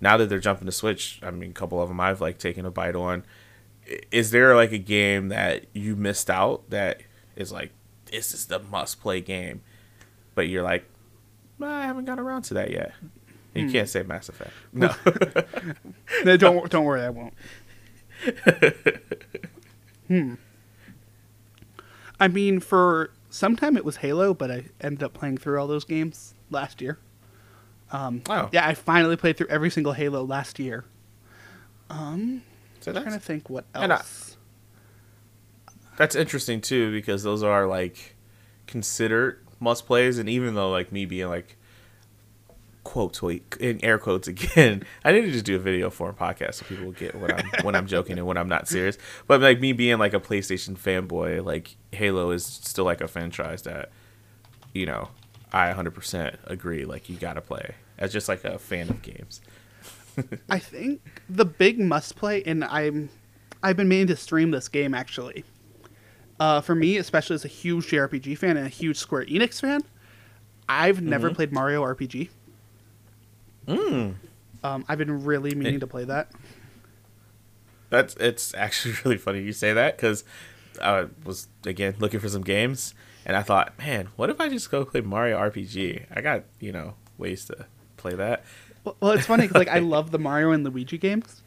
now that they're jumping to Switch, I mean, a couple of them I've like taken a bite on. Is there like a game that you missed out that is like this is the must play game, but you're like, I haven't got around to that yet. You can't say Mass Effect. [LAUGHS] No. No, don't don't worry, I won't. [LAUGHS] hmm. I mean, for some time it was Halo, but I ended up playing through all those games last year. Um, Oh. Yeah, I finally played through every single Halo last year. Um, so I'm trying to think what And I- else. that's interesting too because those are like considered must plays, and even though like me being like quote tweet in air quotes again, [LAUGHS] I need to just do a video for a podcast so people get when I'm when I'm joking and when I'm not serious. But like me being like a PlayStation fanboy, like Halo is still like a franchise that you know I 100% agree. Like you gotta play as just like a fan of games. [LAUGHS] I think the big must play, and I'm I've been meaning to stream this game actually. Uh, for me, especially as a huge JRPG fan and a huge Square Enix fan, I've never played Mario RPG. Mm. Um, I've been really meaning to play that. That's it's actually [LAUGHS] really funny you say that because I was again looking for some games and I thought, man, what if I just go play Mario RPG? I got you know ways to play that. Well, well it's funny 'cause, like I [LAUGHS] love the Mario and Luigi games.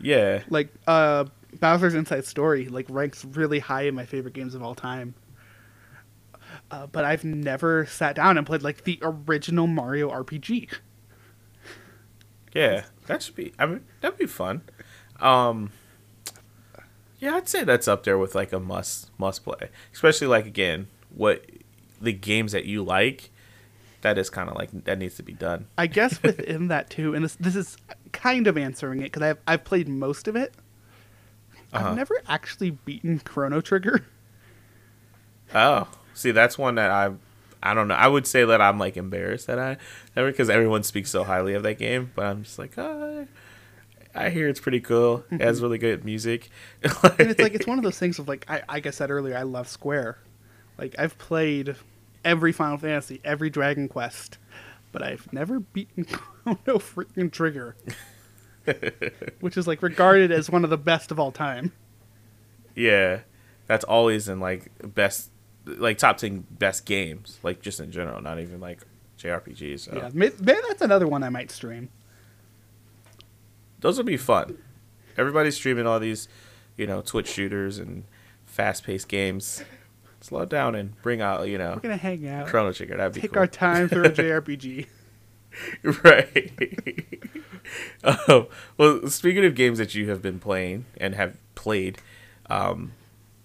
Yeah, Like uh, Bowser's Inside Story like ranks really high in my favorite games of all time. Uh, but I've never sat down and played like the original Mario RPG. yeah, that should be. I mean, that'd be fun. Um, yeah, I'd say that's up there with like a must must play, especially like again what the games that you like. That is kind of like that needs to be done. I guess [LAUGHS] within that too, and this this is kind of answering it because I've I've played most of it. Uh-huh. I've never actually beaten Chrono Trigger. [LAUGHS] Oh, see, that's one that I, I don't know. I would say that I'm like embarrassed that I never because everyone speaks so highly of that game, but I'm just like, oh, I hear it's pretty cool. It has really good music. [LAUGHS] and it's like it's one of those things of like I like I said earlier, I love Square. Like I've played every Final Fantasy, every Dragon Quest, but I've never beaten [LAUGHS] Chrono freaking Trigger, [LAUGHS] which is like regarded as one of the best of all time. yeah, that's always in like best, like top ten best games, like just in general, not even like JRPGs. So. Yeah, may- maybe that's another one I might stream. those would be fun. Everybody's streaming all these, you know, Twitch shooters and fast-paced games. Slow down and bring out, you know, We're gonna hang out, Chrono Trigger. That'd be take cool. our time through a JRPG. [LAUGHS] [LAUGHS] right. oh, well, speaking of games that you have been playing and have played, um,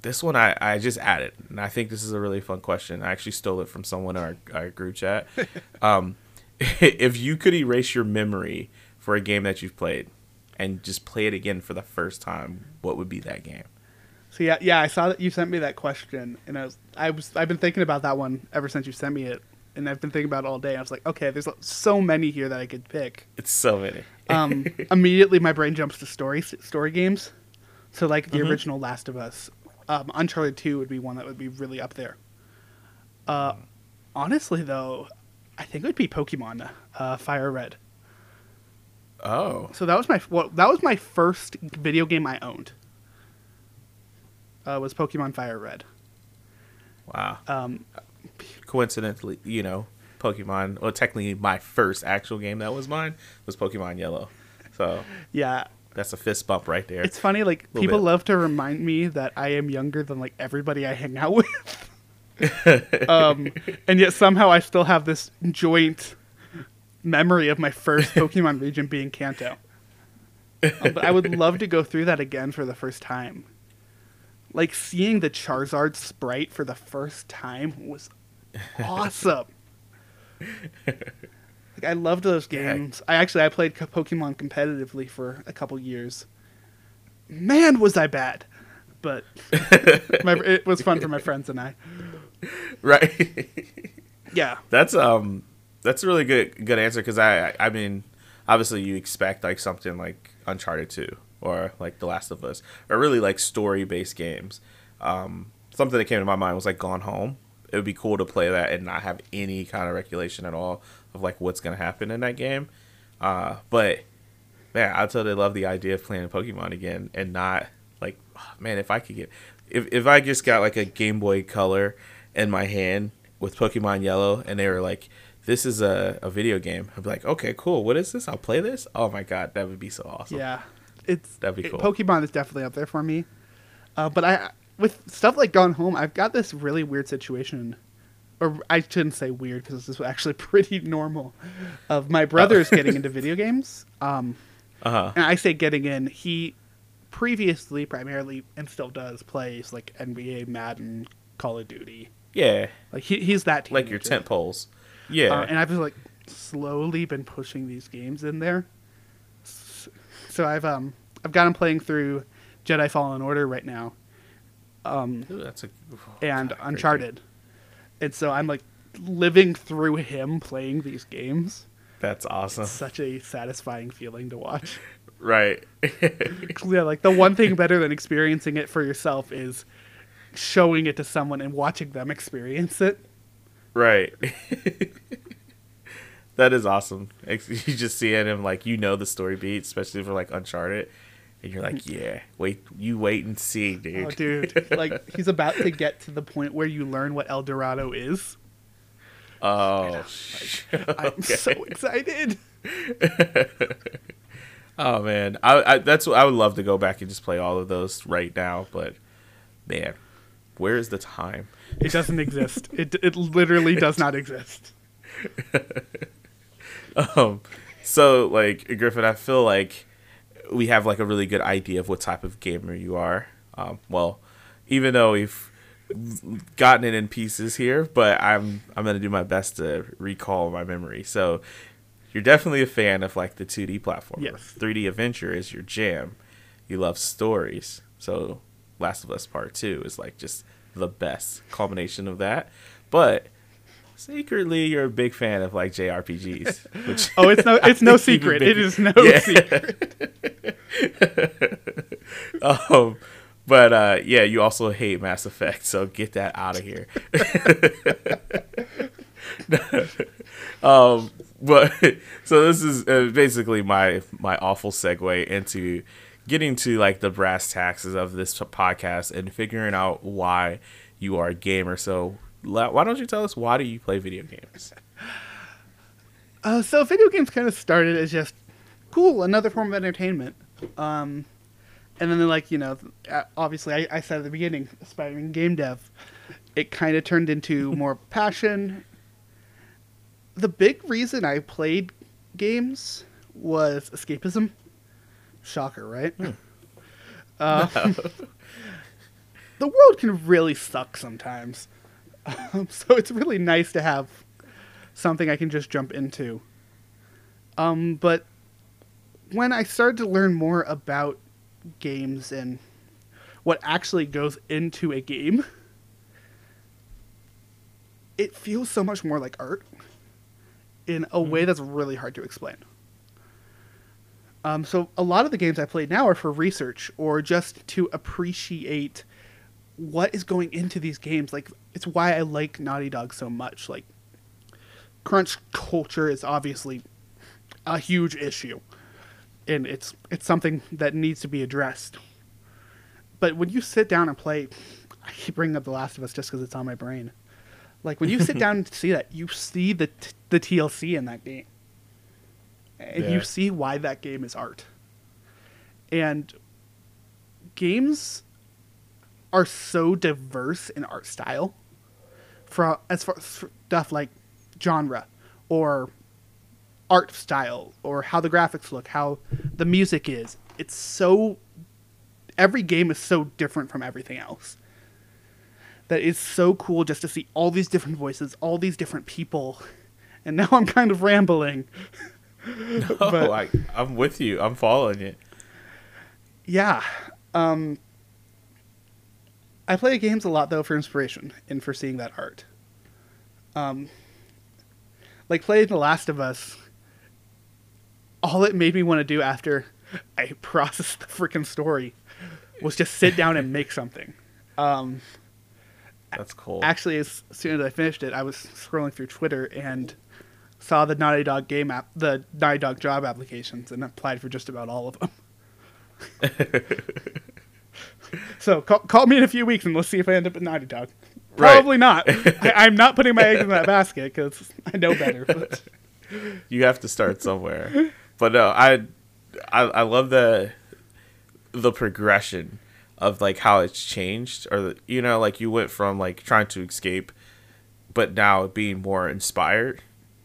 this one I, I just added, and I think this is a really fun question. I actually stole it from someone in our, our group chat. [LAUGHS] um, [LAUGHS] if you could erase your memory for a game that you've played and just play it again for the first time, what would be that game? So yeah, yeah, I saw that you sent me that question, and I was, I was, I've been thinking about that one ever since you sent me it, and I've been thinking about it all day. I was like, okay, there's so many here that I could pick. It's so many. Um, [LAUGHS] immediately, my brain jumps to story story games. So like the Mhm. original Last of Us, um, Uncharted Two would be one that would be really up there. Uh, honestly, though, I think it would be Pokemon uh, Fire Red. oh, So that was my well, that was my first video game I owned. Uh, was Pokemon Fire Red. wow. Um, coincidentally, you know, Pokemon. Well, technically, my first actual game that was mine was Pokemon Yellow. So yeah, that's a fist bump right there. it's funny. Like people bit. love to remind me that I am younger than like everybody I hang out with. [LAUGHS] um, and yet somehow I still have this joint memory of my first [LAUGHS] Pokemon region being Kanto. Um, but I would love to go through that again for the first time. Like seeing the Charizard sprite for the first time was awesome. like I loved those games. I actually I played Pokemon competitively for a couple years. Man, was I bad! But [LAUGHS] my, it was fun for my friends and I. right. Yeah. That's um that's a really good good answer because I, I I mean obviously you expect like something like Uncharted two or like The Last of Us or really like story based games. Um, something that came to my mind was like Gone Home. It would be cool to play that and not have any kind of regulation at all of like what's gonna happen in that game. Uh, but man, I totally love the idea of playing Pokemon again and not like man if I could get if if I just got like a Game Boy Color in my hand with Pokemon Yellow and they were like this is a, a video game. I'd be like, okay, cool. What is this? I'll play this. Oh my god, that would be so awesome. Yeah, it's That'd be it- cool. Pokemon is definitely up there for me, uh, but I with stuff like Gone Home, I've got this really weird situation, or I shouldn't say weird because this is actually [LAUGHS] pretty normal, of my brother's getting into video games. Um, Uh huh. and I say getting in. He previously, primarily, and still does plays like NBA, Madden, Call of Duty. Yeah, Like he, he's that like your tent poles. Yeah. Uh, and I've just like slowly been pushing these games in there. So I've um I've got him playing through Jedi Fallen Order right now, um, Ooh, that's a and God, Uncharted, and so I'm like living through him playing these games. That's awesome. Such a satisfying feeling to watch. [LAUGHS] Right. [LAUGHS] yeah, like the one thing better than experiencing it for yourself is showing it to someone and watching them experience it. right. [LAUGHS] that is awesome. You just seeing him like you know the story beat, especially for like Uncharted, and you're like, yeah, wait, you wait and see, dude. Oh, dude! Like he's about to get to the point where you learn what El Dorado is. Oh, sh- I'm [LAUGHS] so excited. [LAUGHS] Oh man, I, I that's what I would love to go back and just play all of those right now, but man, where is the time? It doesn't exist. It it literally does not exist. [LAUGHS] Um, so like Griffin, I feel like we have like a really good idea of what type of gamer you are. Um, well, even though we've gotten it in pieces here, but I'm I'm gonna do my best to recall my memory. So you're definitely a fan of like the 2D platformer. Yes. 3D adventure is your jam. You love stories. So Last of Us Part Two is like just the best culmination of that. But secretly, you're a big fan of like JRPGs. Which Oh, it's no it's [LAUGHS] no secret. It bigger. no Yeah. secret. [LAUGHS] um, but uh, yeah, you also hate Mass Effect, so get that out of here. [LAUGHS] um, but so this is uh, basically my my awful segue into getting to like the brass taxes of this podcast and figuring out why you are a gamer. So why don't you tell us why do you play video games? [LAUGHS] Uh, so video games kind of started as just cool, another form of entertainment. Um, and then like you know, obviously I, I said at the beginning, aspiring game dev. It kind of turned into [LAUGHS] more passion. The big reason I played games was escapism. Shocker, right? Uh, [LAUGHS] the world can really suck sometimes. [LAUGHS] Um, so it's really nice to have something I can just jump into. Um, but when I started to learn more about games and what actually goes into a game, it feels so much more like art in a way that's really hard to explain. Um, so a lot of the games I play now are for research or just to appreciate what is going into these games. Like it's why I like Naughty Dog so much. Like crunch culture is obviously a huge issue, and it's it's something that needs to be addressed. But when you sit down and play, I keep bringing up The Last of Us just because it's on my brain. Like when you sit [LAUGHS] down and see that, you see the t- the TLC in that game, and Yeah. you see why that game is art. And games are so diverse in art style, from as far as stuff like genre or art style or how the graphics look, how the music is. It's so every game is so different from everything else. That is so cool just to see all these different voices, all these different people. And now I'm kind of rambling. [LAUGHS] But- oh, I, I'm with you. I'm following you. Yeah. Um I play games a lot though for inspiration and for seeing that art. Um like playing The Last of Us. All it made me want to do after [LAUGHS] I processed the freaking story was just sit down and make something. Um, That's cool. actually, as soon as I finished it, I was scrolling through Twitter and saw the Naughty Dog game app, the Naughty Dog job applications, and applied for just about all of them. [LAUGHS] so call, call me in a few weeks and let's see if I end up at Naughty Dog. Right. Probably not. [LAUGHS] I, I'm not putting my eggs in that basket because I know better. But you have to start somewhere. But no, I, I I love the the progression of like how it's changed or the, you know like you went from like trying to escape but now being more inspired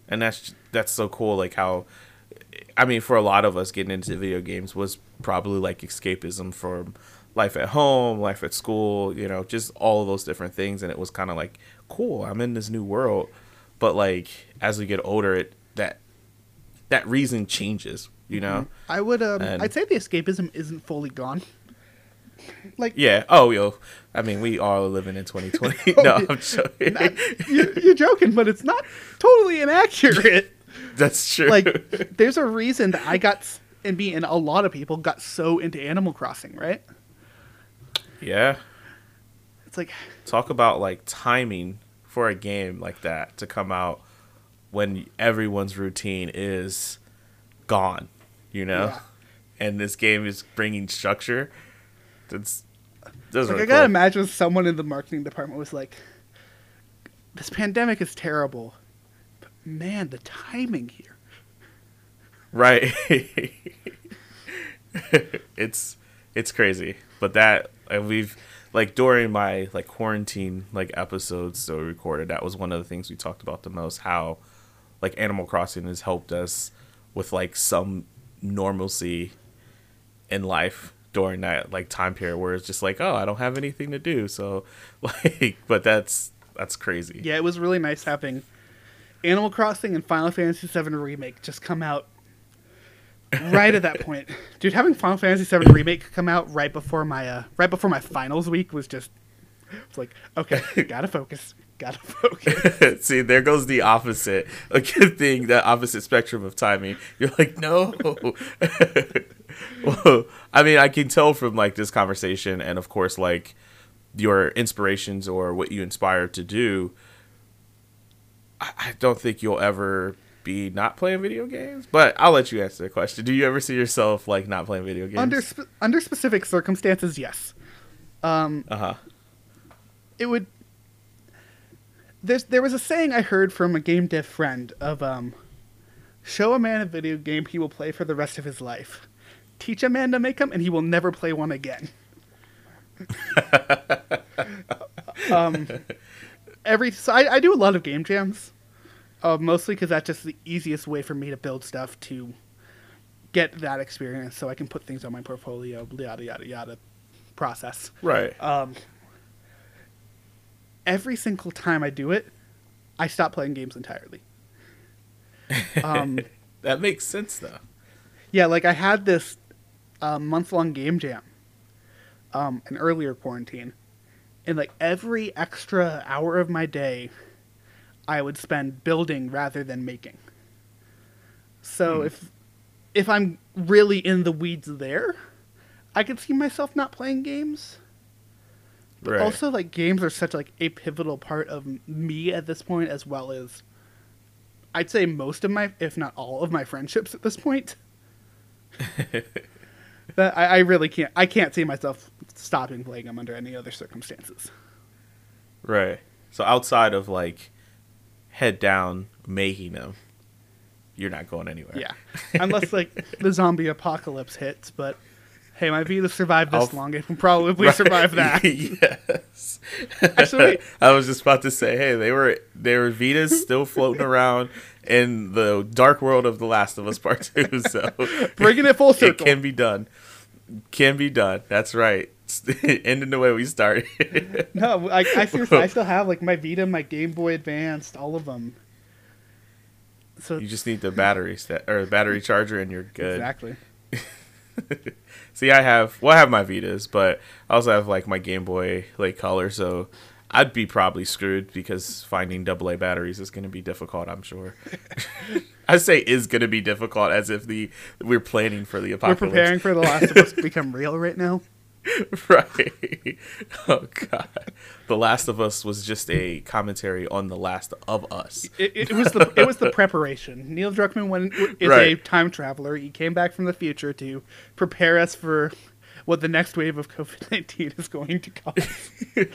and that's that's so cool like how I mean for a lot of us getting into video games was probably like escapism from life at home, life at school, you know, just all of those different things and it was kind of like cool, I'm in this new world. But like as we get older it that that reason changes, you know? I would, um, And- I'd say the escapism isn't fully gone. Like, Yeah. Oh, yo. I mean, we are living in 2020. [LAUGHS] no, I'm joking. you, you're joking, but it's not totally inaccurate. [LAUGHS] That's true. like there's a reason that I got and me and a lot of people got so into Animal Crossing, right? Yeah. It's like Talk about like timing for a game like that to come out when everyone's routine is gone, you know? Yeah. And this game is bringing structure. That's like I gotta cool. imagine someone in the marketing department was like, "This pandemic is terrible, but man, the timing here." Right. [LAUGHS] it's it's crazy. But that and we've like during my like quarantine like episodes that we recorded, that was one of the things we talked about the most, how like Animal Crossing has helped us with like some normalcy in life during that like time period where it's just like, oh, I don't have anything to do. So [LAUGHS] like but that's that's crazy. Yeah, it was really nice having Animal Crossing and Final Fantasy VII Remake just come out right at that point. Dude, having Final Fantasy VII Remake come out right before my uh, right before my finals week was just it's like, okay, gotta focus. Gotta focus. [LAUGHS] See, there goes the opposite. A good thing, that opposite spectrum of timing. You're like, no. [LAUGHS] well, I mean, I can tell from like this conversation, and of course, like your inspirations or what you inspire to do. I, I don't think you'll ever be not playing video games, but I'll let you answer the question. Do you ever see yourself like not playing video games? under sp- under specific circumstances, yes. Um, uh huh. it would there's there was a saying I heard from a game dev friend of um show a man a video game he will play for the rest of his life. Teach a man to make them and he will never play one again. [LAUGHS] um every so I, I do a lot of game jams. Uh, mostly because that's just the easiest way for me to build stuff to get that experience so I can put things on my portfolio, yada yada yada process Right. um, every single time I do it, I stop playing games entirely. Um, [LAUGHS] that makes sense though. yeah, like I had this uh, month long game jam, um, an earlier quarantine, and like every extra hour of my day, I would spend building rather than making. So Hmm. if if I'm really in the weeds there, I could see myself not playing games. But Right. also, like games are such like a pivotal part of me at this point, as well as I'd say most of my, if not all of my friendships at this point. [LAUGHS] that I, I really can't. I can't see myself stopping playing them under any other circumstances. Right. So outside of like head down making them, you're not going anywhere. Yeah, [LAUGHS] unless like the zombie apocalypse hits. But hey, my Vita survived this I'll- long. It can probably [LAUGHS] Right. survive that. [LAUGHS] yes. Actually- I was just about to say, hey, they were they were Vitas still floating around in the dark world of The Last of Us Part Two. So Bringing it full circle, it circle. can be done. Can be done. That's right. [LAUGHS] Ending the way we started. No, I, I [LAUGHS] seriously, I still have like my Vita, my Game Boy Advanced, all of them. So you just need the battery set or the battery charger, and you're good. exactly. [LAUGHS] See, I have well, I have my Vitas, but I also have like my Game Boy like Color, so I'd be probably screwed because finding AA batteries is going to be difficult. I'm sure. I say is going to be difficult as if the we're planning for the apocalypse. We're preparing for the Last of Us to become real right now. [LAUGHS] right. Oh God, The Last of Us was just a commentary on The Last of Us. It, it was the it was the preparation. Neil Druckmann went, is Right. a time traveler. He came back from the future to prepare us for what the next wave of COVID nineteen is going to cause. [LAUGHS]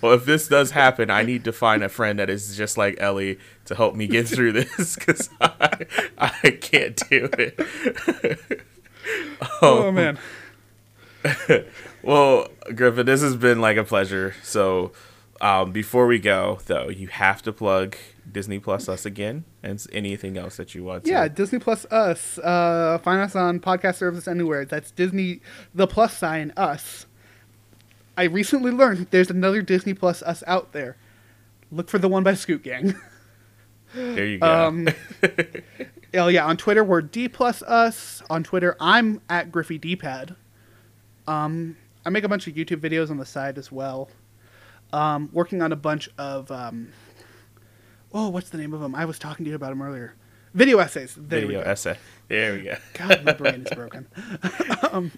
Well, if this does happen, I need to find a friend that is just like Ellie to help me get through this because I, I can't do it. [LAUGHS] oh um, man. [LAUGHS] Well, Griffin, this has been like a pleasure. So, um, before we go, though, you have to plug Disney Plus Us again and anything else that you want. To. Yeah, Disney Plus Us. Uh, find us on podcast service anywhere. That's Disney, the plus sign us. I recently learned there's another Disney Plus Us out there. Look for the one by Scoot Gang. [LAUGHS] There you go. Um, [LAUGHS] oh yeah, on Twitter we're D plus Us. On Twitter I'm at Griffey Dpad. Um, I make a bunch of YouTube videos on the side as well. Um, working on a bunch of um, oh, what's the name of them? I was talking to you about them earlier. Video essays. There Video essay. There we go. [LAUGHS] God, my brain is broken. [LAUGHS] um,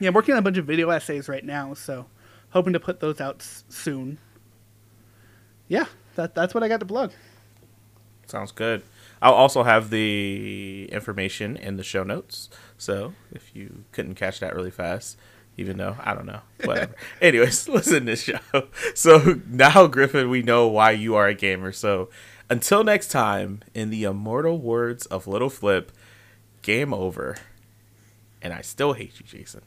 yeah, I'm working on a bunch of video essays right now, so hoping to put those out s- soon. Yeah, that that's what I got to plug. Sounds good. I'll also have the information in the show notes. So if you couldn't catch that really fast, even though I don't know, whatever. [LAUGHS] Anyways, [LAUGHS] listen to this show. [LAUGHS] So now, Griffin, we know why you are a gamer. So until next time, in the immortal words of Little Flip, game over. And I still hate you, Jason.